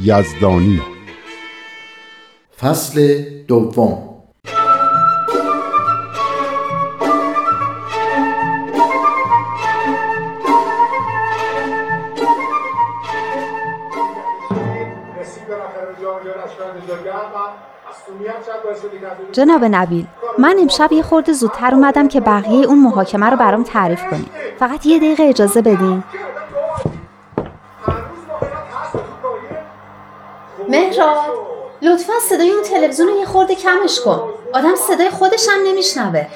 یزدانی. فصل دوم. جناب نبیل من امشب یه خورده زودتر اومدم که بقیه اون محاکمه رو برام تعریف کنی. فقط یه دقیقه اجازه بدین. مهراد لطفا صدای اون تلویزیون رو یه خورده کمش کن. آدم صدای خودش هم نمیشنوه.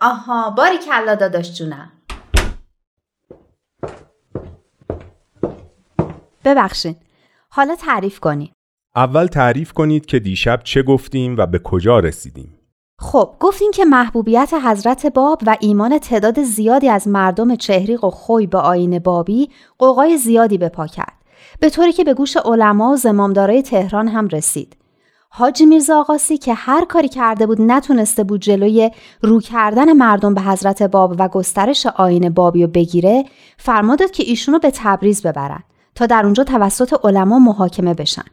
آها باری کلا داداش جونم. ببخشین حالا تعریف کنید. اول تعریف کنید که دیشب چه گفتیم و به کجا رسیدیم. خب گفتیم که محبوبیت حضرت باب و ایمان تعداد زیادی از مردم چهریق و خوی به آین بابی قوقای زیادی به پا کرد. به طوری که به گوش علما و زمامدارای تهران هم رسید. حاجی میرزا آقاسی که هر کاری کرده بود نتونسته بود جلوی رو کردن مردم به حضرت باب و گسترش آین بابی رو بگیره فرمودد که ایشونو به تبریز ببرن تا در اونجا توسط علما محاکمه بشن.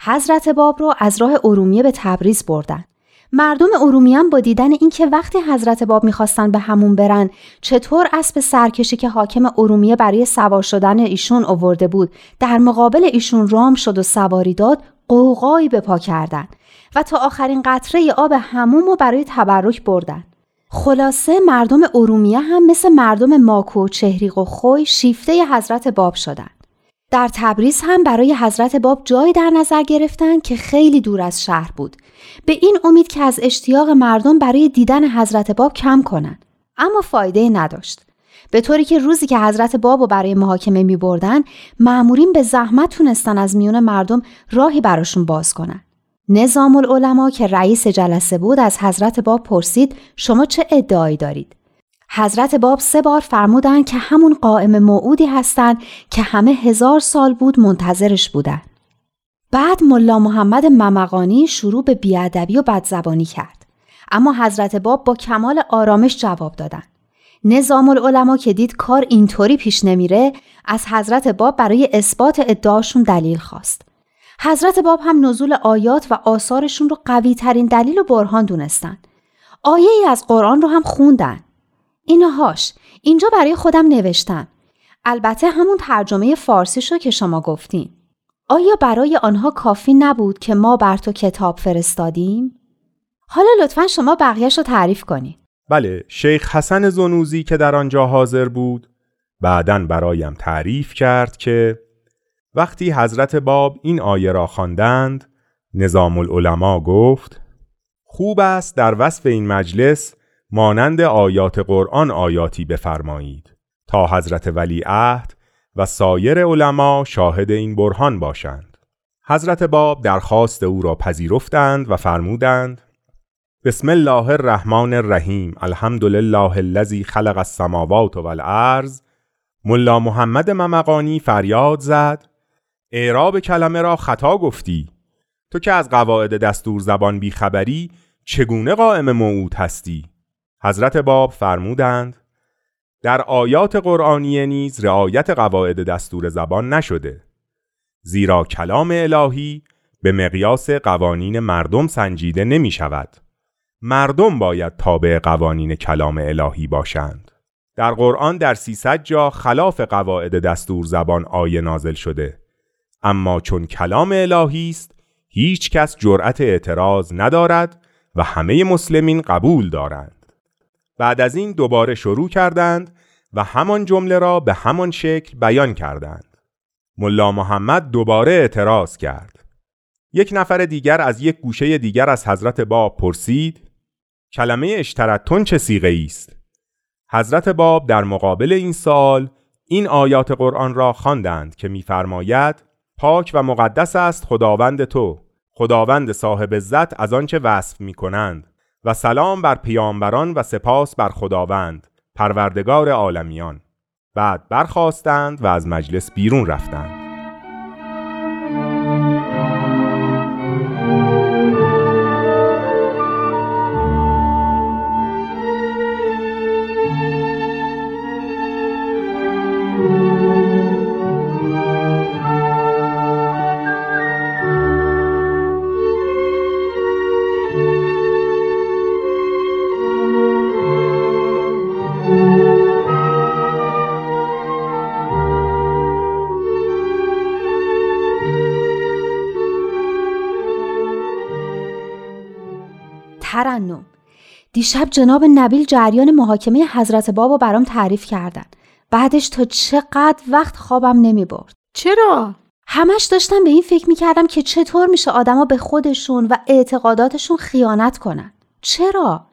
حضرت باب رو از راه ارومیه به تبریز بردن. مردم ارومیه هم با دیدن اینکه وقتی حضرت باب می‌خواستن به همون برن چطور اسب سرکشی که حاکم ارومیه برای سوار شدن ایشون آورده بود در مقابل ایشون رام شد و سواری داد قوقایی به پا کردن و تا آخرین قطره آب هموم رو برای تبرک بردن. خلاصه مردم ارومیه هم مثل مردم ماکو و چهریق و خوی شیفته حضرت باب شدن. در تبریز هم برای حضرت باب جایی در نظر گرفتن که خیلی دور از شهر بود. به این امید که از اشتیاق مردم برای دیدن حضرت باب کم کنند اما فایده نداشت. به طوری که روزی که حضرت باب رو برای محاکمه می بردن معمورین به زحمت تونستن از میون مردم راهی براشون باز کنن. نظام العلماء که رئیس جلسه بود از حضرت باب پرسید شما چه ادعایی دارید؟ حضرت باب سه بار فرمودند که همون قائم موعودی هستند که همه هزار سال بود منتظرش بودن. بعد ملا محمد ممقانی شروع به بیادبی و بدزبانی کرد. اما حضرت باب با کمال آرامش جواب دادن. نظام العلماء که دید کار اینطوری پیش نمیره از حضرت باب برای اثبات ادعاشون دلیل خواست. حضرت باب هم نزول آیات و آثارشون رو قوی ترین دلیل و برهان دونستن. آیه ای از قرآن رو هم خوندن. اینهاش اینجا برای خودم نوشتم البته همون ترجمه فارسی شو که شما گفتین آیا برای آنها کافی نبود که ما بر تو کتاب فرستادیم؟ حالا لطفا شما بقیهش رو تعریف کنید. بله شیخ حسن زنوزی که در آنجا حاضر بود بعدا برایم تعریف کرد که وقتی حضرت باب این آیه را خواندند نظام العلماء گفت خوب است در وصف این مجلس مانند آیات قرآن آیاتی بفرمایید تا حضرت ولی عهد و سایر علما شاهد این برهان باشند. حضرت باب درخواست او را پذیرفتند و فرمودند بسم الله الرحمن الرحیم الحمد لله الذی خلق السماوات والارض. ملا محمد ممقانی فریاد زد اعراب کلمه را خطا گفتی تو که از قواعد دستور زبان بیخبری چگونه قائم موعود هستی؟ حضرت باب فرمودند در آیات قرآنی نیز رعایت قواعد دستور زبان نشده زیرا کلام الهی به مقیاس قوانین مردم سنجیده نمی شود مردم باید تابع قوانین کلام الهی باشند. در قرآن در 300 جا خلاف قواعد دستور زبان آیه نازل شده اما چون کلام الهی است هیچ کس جرأت اعتراض ندارد و همه مسلمین قبول دارند. بعد از این دوباره شروع کردند و همان جمله را به همان شکل بیان کردند. ملا محمد دوباره اعتراض کرد. یک نفر دیگر از یک گوشه دیگر از حضرت باب پرسید کلمه اشترتون چه سیغه است؟ حضرت باب در مقابل این سال این آیات قرآن را خواندند که می‌فرماید پاک و مقدس است خداوند تو خداوند صاحب عزت از آنچه وصف می کنند و سلام بر پیامبران و سپاس بر خداوند پروردگار عالمیان. بعد برخواستند و از مجلس بیرون رفتند. دیشب جناب نبیل جریان محاکمه حضرت بابا برام تعریف کردن بعدش تا چقدر وقت خوابم نمی برد چرا؟ همش داشتم به این فکر می‌کردم که چطور میشه آدما به خودشون و اعتقاداتشون خیانت کنن چرا؟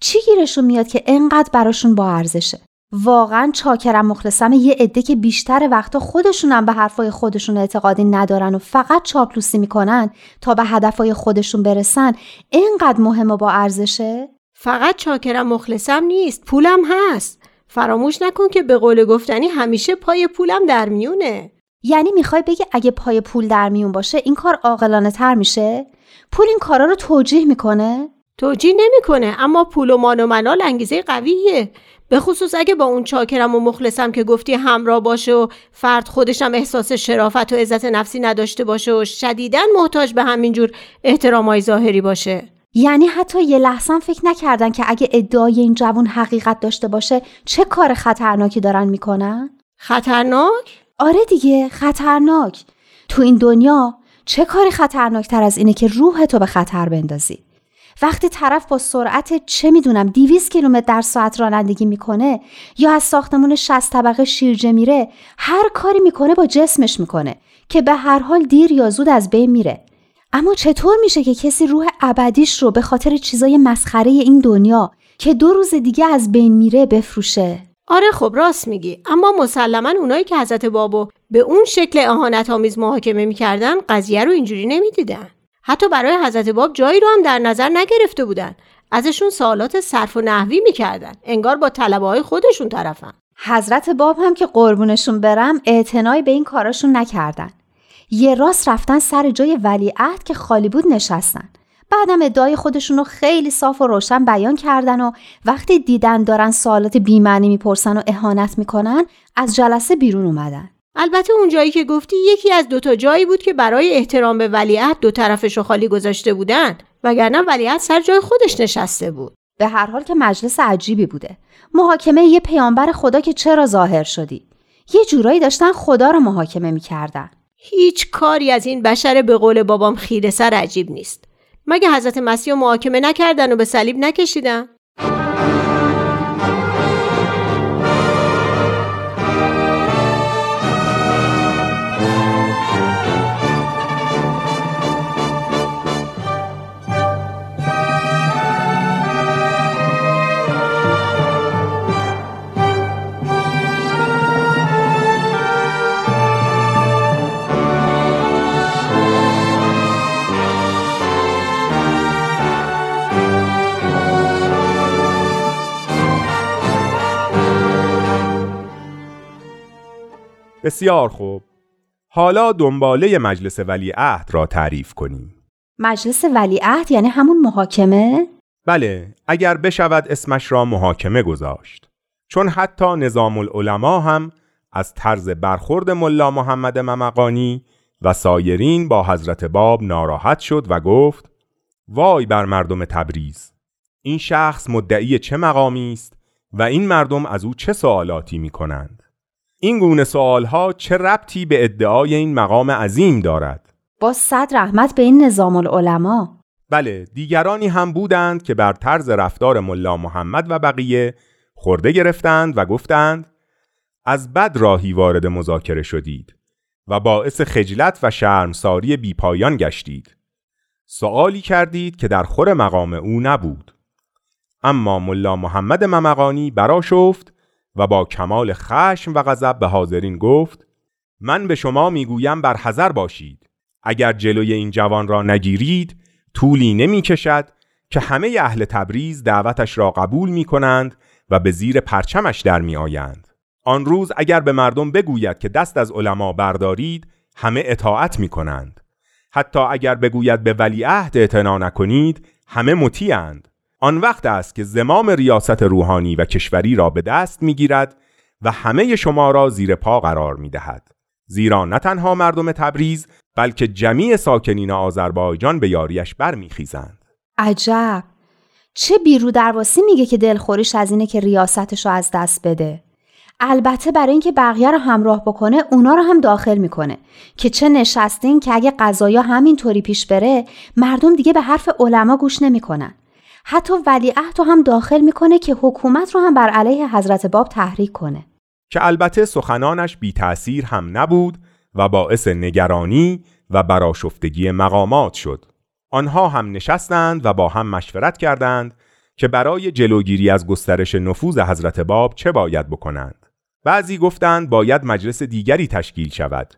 چی گیرشون میاد که انقدر براشون با ارزشه؟ واقعا چاکرم مخلصم یه عده که بیشتر وقتا خودشونم به حرفای خودشون اعتقادی ندارن و فقط چاپلوسی می‌کنن تا به هدفهای خودشون برسن اینقدر مهم و با ارزشه فقط چاکرم مخلصم نیست پولم هست. فراموش نکن که به قول گفتنی همیشه پای پولم در میونه. یعنی می‌خوای بگی اگه پای پول در میون باشه این کار عاقلانه تر میشه؟ پول این کارا رو توجیه می‌کنه؟ توجیه نمی‌کنه اما پول و مان و منال انگیزه قویه. به خصوص اگه با اون چاکرم و مخلصم که گفتی همراه باشه و فرد خودشم احساس شرافت و عزت نفسی نداشته باشه و شدیداً محتاج به همینجور احترامای ظاهری باشه. یعنی حتی یه لحظه فکر نکردن که اگه ادعای این جوون حقیقت داشته باشه چه کار خطرناکی دارن می‌کنن؟ خطرناک؟ آره دیگه خطرناک تو این دنیا چه کاری خطرناکتر از اینه که روح تو به خطر بندازی وقتی طرف با سرعت چه می‌دونم 200 کیلومتر در ساعت رانندگی می‌کنه یا از ساختمون 60 طبقه شیرجه میره هر کاری می‌کنه با جسمش می‌کنه که به هر حال دیر یا زود از بین میره اما چطور میشه که کسی روح ابدیش رو به خاطر چیزای مسخره این دنیا که دو روز دیگه از بین میره بفروشه؟ آره خب راست میگی. اما مسلما اونایی که حضرت بابو به اون شکل اهانت آمیز محاکمه می‌کردن قضیه رو اینجوری نمی‌دیدن. حتی برای حضرت باب جایی رو هم در نظر نگرفته بودن. ازشون سوالات صرف و نحوی می‌کردن. انگار با طلبه های خودشون طرفن. حضرت باب هم که قربونشون برم اعتنایی به این کاراشون نکردن. یه راست رفتن سر جای ولیعهد که خالی بود نشستن. بعدم ادعای خودشون رو خیلی صاف و روشن بیان کردن و وقتی دیدن دارن سوالات بیمعنی می‌پرسن و اهانت می‌کنن از جلسه بیرون اومدن. البته اون جایی که گفتی یکی از دوتا جایی بود که برای احترام به ولیعهد دو طرفش رو خالی گذاشته بودن وگرنه ولیعهد سر جای خودش نشسته بود. به هر حال که مجلس عجیبی بوده. محاکمه یه پیامبر خدا که چرا ظاهر شدی؟ یه جورایی داشتن خدا رو محاکمه می‌کردن. هیچ کاری از این بشر به قول بابام خیره سر عجیب نیست. مگه حضرت مسیح محاکمه نکردن و به صلیب نکشیدن؟ بسیار خوب. حالا دنباله مجلس ولیعهد را تعریف کنیم. مجلس ولیعهد یعنی همون محاکمه؟ بله اگر بشود اسمش را محاکمه گذاشت. چون حتی نظام العلماء هم از طرز برخورد ملا محمد ممقانی و سایرین با حضرت باب ناراحت شد و گفت وای بر مردم تبریز این شخص مدعی چه مقامی است و این مردم از او چه سوالاتی می کنند این گونه سوالها چه ربطی به ادعای این مقام عظیم دارد؟ با صد رحمت به این نظام العلماء بله دیگرانی هم بودند که بر طرز رفتار ملا محمد و بقیه خورده گرفتند و گفتند از بد راهی وارد مذاکره شدید و باعث خجلت و شرمساری بیپایان گشتید. سوالی کردید که در خور مقام او نبود. اما ملا محمد ممقانی برا شفت و با کمال خشم و غضب به حاضرین گفت من به شما می‌گویم بر حذر باشید اگر جلوی این جوان را نگیرید طولی نمی کشد که همه اهل تبریز دعوتش را قبول می کنند و به زیر پرچمش در می آیند. آن روز اگر به مردم بگوید که دست از علما بردارید همه اطاعت می کنند. حتی اگر بگوید به ولیعهد اعتنا نکنید همه مطیعند. آن وقت است که زمام ریاست روحانی و کشوری را به دست می گیرد و همه شما را زیر پا قرار می دهد. زیرا نه تنها مردم تبریز بلکه جمیع ساکنین آذربایجان به یاریش برمیخیزند. عجب چه بیرو درواسی میگه که دلخوریش از اینه که ریاستش رو از دست بده البته برای اینکه بقیه رو همراه بکنه اونا رو هم داخل می‌کنه که چه نشستین که اگه قضایا همینطوری پیش بره مردم دیگه به حرف علما گوش نمی‌کنن حتی ولیعهد رو هم داخل می‌کنه که حکومت رو هم بر علیه حضرت باب تحریک کنه. که البته سخنانش بی تأثیر هم نبود و باعث نگرانی و براشفتگی مقامات شد. آنها هم نشستند و با هم مشورت کردند که برای جلوگیری از گسترش نفوذ حضرت باب چه باید بکنند. بعضی گفتند باید مجلس دیگری تشکیل شود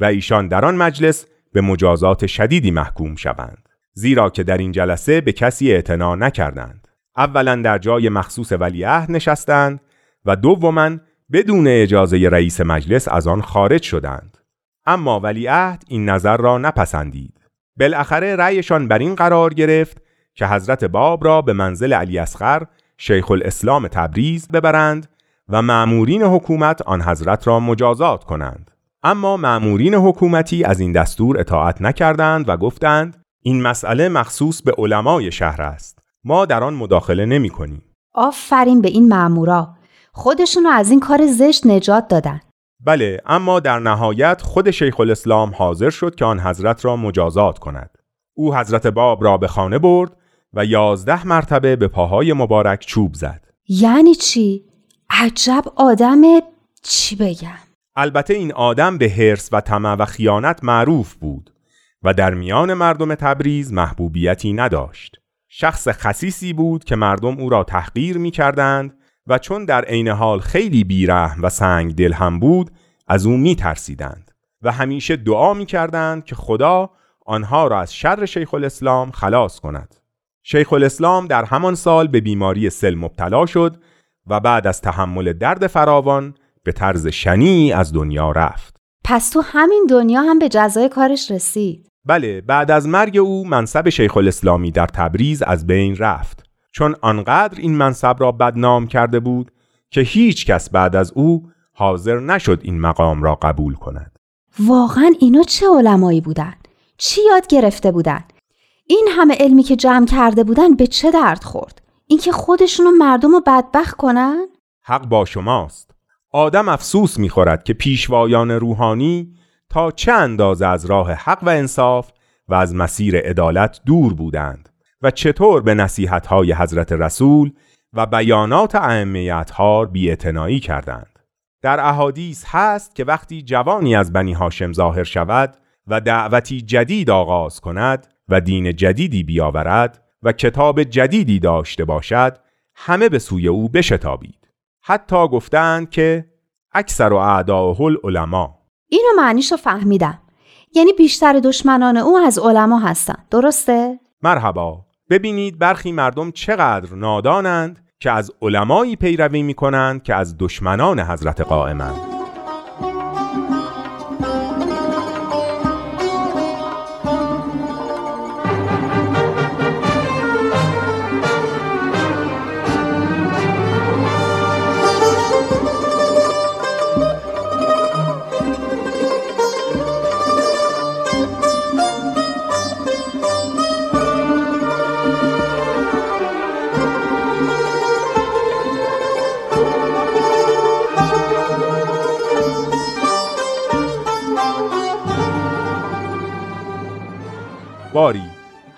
و ایشان در آن مجلس به مجازات شدیدی محکوم شوند. زیرا که در این جلسه به کسی اعتنا نکردند. اولا در جای مخصوص ولیعهد نشستند و دوما بدون اجازه رئیس مجلس از آن خارج شدند. اما ولیعهد این نظر را نپسندید. بالاخره رأیشان بر این قرار گرفت که حضرت باب را به منزل علی اصغر شیخ الاسلام تبریز ببرند و معمورین حکومت آن حضرت را مجازات کنند. اما معمورین حکومتی از این دستور اطاعت نکردند و گفتند این مسئله مخصوص به علمای شهر است. ما در آن مداخله نمی کنیم. آفرین به این معمورا خودشونو از این کار زشت نجات دادن. بله اما در نهایت خود شیخ الاسلام حاضر شد که آن حضرت را مجازات کند. او حضرت باب را به خانه برد و یازده مرتبه به پاهای مبارک چوب زد. یعنی چی؟ عجب آدم چی بگم؟ البته این آدم به حرس و طمع و خیانت معروف بود. و در میان مردم تبریز محبوبیتی نداشت. شخص خصیصی بود که مردم او را تحقیر می کردند و چون در عین حال خیلی بیرحم و سنگ دل هم بود از او می ترسیدند و همیشه دعا می کردند که خدا آنها را از شر شیخ الاسلام خلاص کند. شیخ الاسلام در همان سال به بیماری سل مبتلا شد و بعد از تحمل درد فراوان به طرز شنی از دنیا رفت. پس تو همین دنیا هم به جزای کارش رسید. بله بعد از مرگ او منصب شیخ الاسلامی در تبریز از بین رفت چون آنقدر این منصب را بدنام کرده بود که هیچ کس بعد از او حاضر نشد این مقام را قبول کند واقعا اینا چه علمایی بودن؟ چی یاد گرفته بودن؟ این همه علمی که جمع کرده بودن به چه درد خورد؟ اینکه خودشونو مردم رو بدبخت کنن؟ حق با شماست آدم افسوس می‌خورد که پیشوایان روحانی تا چه اندازه از راه حق و انصاف و از مسیر عدالت دور بودند و چطور به های حضرت رسول و بیانات ائمه اطهار بی‌اعتنایی کردند. در احادیث هست که وقتی جوانی از بنی هاشم ظاهر شود و دعوتی جدید آغاز کند و دین جدیدی بیاورد و کتاب جدیدی داشته باشد همه به سوی او بشتابید. حتی گفتند که اکثر و اعداه العلماء اینو معنیشو فهمیدم. یعنی بیشتر دشمنان او از علما هستن. درسته؟ مرحبا. ببینید برخی مردم چقدر نادانند که از علمایی پیروی می کنند که از دشمنان حضرت قائمند.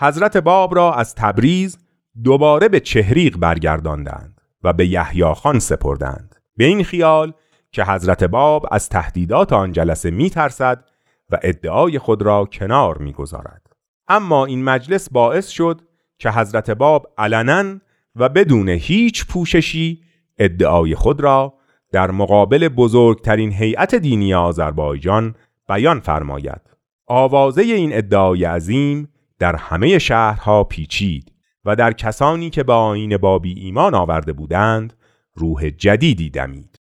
حضرت باب را از تبریز دوباره به چهریق برگرداندند و به یحیی خان سپردند به این خیال که حضرت باب از تهدیدات آن جلسه می ترسد و ادعای خود را کنار می گذارد. اما این مجلس باعث شد که حضرت باب علنا و بدون هیچ پوششی ادعای خود را در مقابل بزرگترین هیئت دینی آذربایجان بیان فرماید. آوازه این ادعای عظیم در همه شهرها پیچید و در کسانی که به آین بابی ایمان آورده بودند روح جدیدی دمید.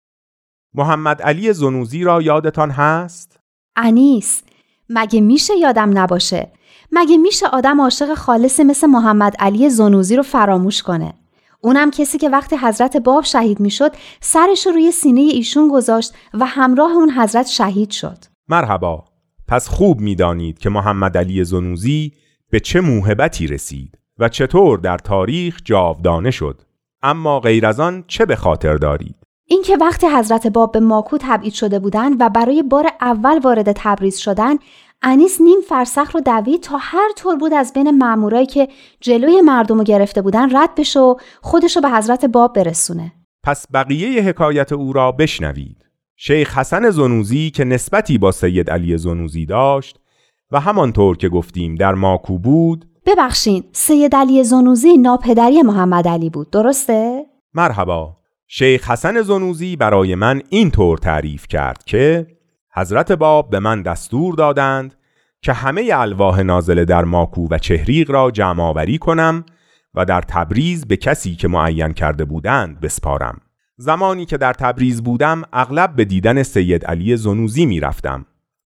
محمد علی زنوزی را یادتان هست؟ انیس مگه میشه یادم نباشه مگه میشه آدم عاشق خالصی مثل محمد علی زنوزی رو فراموش کنه اونم کسی که وقتی حضرت باب شهید می‌شد سرش رو روی سینه ایشون گذاشت و همراه اون حضرت شهید شد مرحبا پس خوب می‌دانید که محمد علی زنوزی به چه موهبتی رسید و چطور در تاریخ جاودانه شد. اما غیر از آن چه به خاطر دارید؟ اینکه وقتی حضرت باب به ماکو تبعید شده بودند و برای بار اول وارد تبریز شدن انیس نیم فرسخ رو دوید تا هر طور بود از بین مامورایی که جلوی مردم رو گرفته بودن رد بشه و خودش رو به حضرت باب برسونه. پس بقیه حکایت او را بشنوید. شیخ حسن زنوزی که نسبتی با سید علی زنوزی داشت و همانطور که گفتیم در ماکو بود ببخشین سید علی زنوزی ناپدری محمد علی بود درسته؟ مرحبا شیخ حسن زنوزی برای من این طور تعریف کرد که حضرت باب به من دستور دادند که همه الواح نازله در ماکو و چهریق را جمع آوری کنم و در تبریز به کسی که معین کرده بودند بسپارم زمانی که در تبریز بودم اغلب به دیدن سید علی زنوزی می رفتم.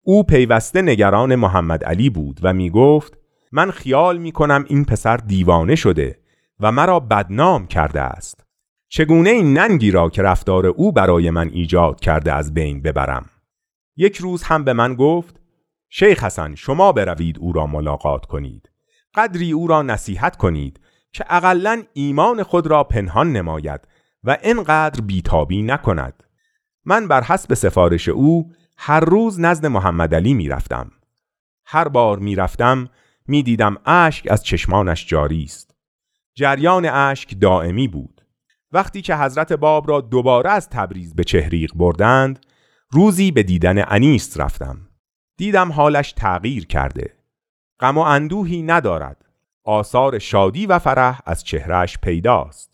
او پیوسته نگران محمد علی بود و می گفت من خیال می کنم این پسر دیوانه شده و مرا بدنام کرده است. چگونه این ننگی را که رفتار او برای من ایجاد کرده از بین ببرم؟ یک روز هم به من گفت شیخ حسن شما بروید او را ملاقات کنید. قدری او را نصیحت کنید که اقلا ایمان خود را پنهان نماید و اینقدر بیتابی نکند. من بر حسب سفارش او هر روز نزد محمد علی می رفتم. هر بار می رفتم می دیدم اشک از چشمانش جاری است. جریان اشک دائمی بود. وقتی که حضرت باب را دوباره از تبریز به چهریق بردند روزی به دیدن انیست رفتم. دیدم حالش تغییر کرده. غم و اندوهی ندارد. آثار شادی و فرح از چهرهش پیداست.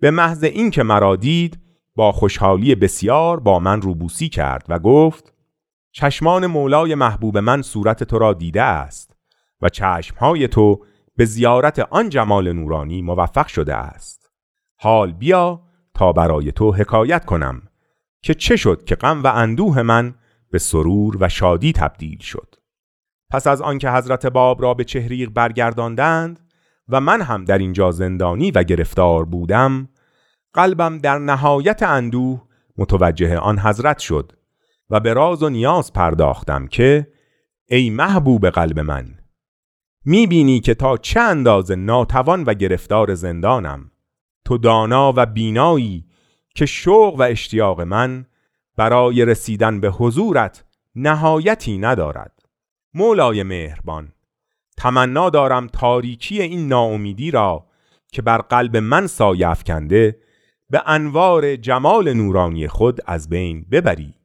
به محض اینکه مرا دید با خوشحالی بسیار با من روبوسی کرد و گفت چشمان مولای محبوب من صورت تو را دیده است و چشمهای تو به زیارت آن جمال نورانی موفق شده است. حال بیا تا برای تو حکایت کنم که چه شد که غم و اندوه من به سرور و شادی تبدیل شد. پس از آنکه حضرت باب را به چهریق برگرداندند و من هم در اینجا زندانی و گرفتار بودم قلبم در نهایت اندوه متوجه آن حضرت شد و به راز و نیاز پرداختم که ای محبوب قلب من می‌بینی که تا چه اندازه ناتوان و گرفتار زندانم. تو دانا و بینایی که شوق و اشتیاق من برای رسیدن به حضورت نهایتی ندارد. مولای مهربان تمنا دارم تاریکی این ناامیدی را که بر قلب من سایه افکنده به انوار جمال نورانی خود از بین ببری.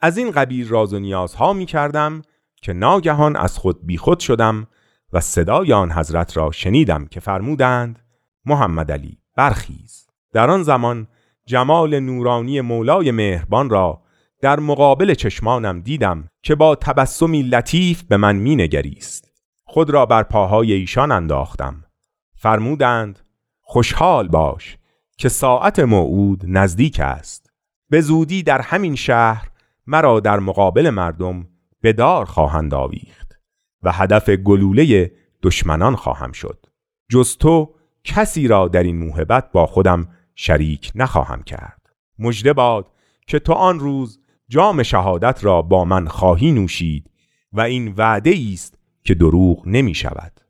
از این قبیل راز و نیازها می کردم که ناگهان از خود بیخود شدم و صدای آن حضرت را شنیدم که فرمودند محمد علی برخیز. در آن زمان جمال نورانی مولای مهربان را در مقابل چشمانم دیدم که با تبسمی لطیف به من مینگریست. خود را بر پاهای ایشان انداختم. فرمودند خوشحال باش که ساعت موعود نزدیک است. به زودی در همین شهر مرا در مقابل مردم به دار خواهند آویخت و هدف گلوله دشمنان خواهم شد. جز تو کسی را در این موهبت با خودم شریک نخواهم کرد. مجده باد که تو آن روز جام شهادت را با من خواهی نوشید و این وعده است که دروغ نمی شود.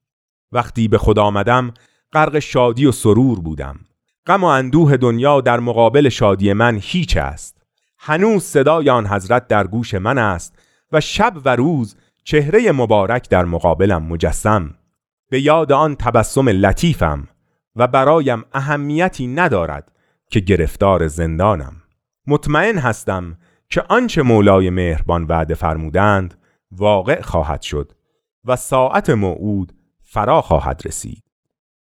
وقتی به خدا آمدم غرق شادی و سرور بودم. غم و اندوه دنیا در مقابل شادی من هیچ است. هنوز صدای آن حضرت در گوش من است و شب و روز چهره مبارک در مقابلم مجسم. به یاد آن تبسم لطیفم و برایم اهمیتی ندارد که گرفتار زندانم. مطمئن هستم که آنچه مولای مهربان وعده فرمودند واقع خواهد شد و ساعت موعود فرا خواهد رسید.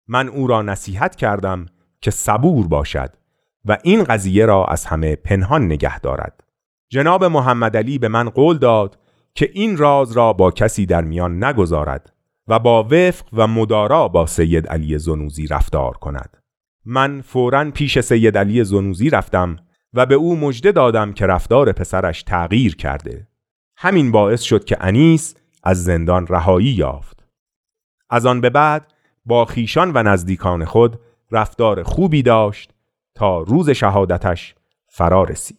من او را نصیحت کردم که صبور باشد و این قضیه را از همه پنهان نگه دارد. جناب محمد علی به من قول داد که این راز را با کسی در میان نگذارد و با وفق و مدارا با سید علی زنوزی رفتار کند. من فورا پیش سید علی زنوزی رفتم و به او مژده دادم که رفتار پسرش تغییر کرده. همین باعث شد که انیس از زندان رهایی یافت. از آن به بعد با خیشان و نزدیکان خود رفتار خوبی داشت تا روز شهادتش فرا رسید.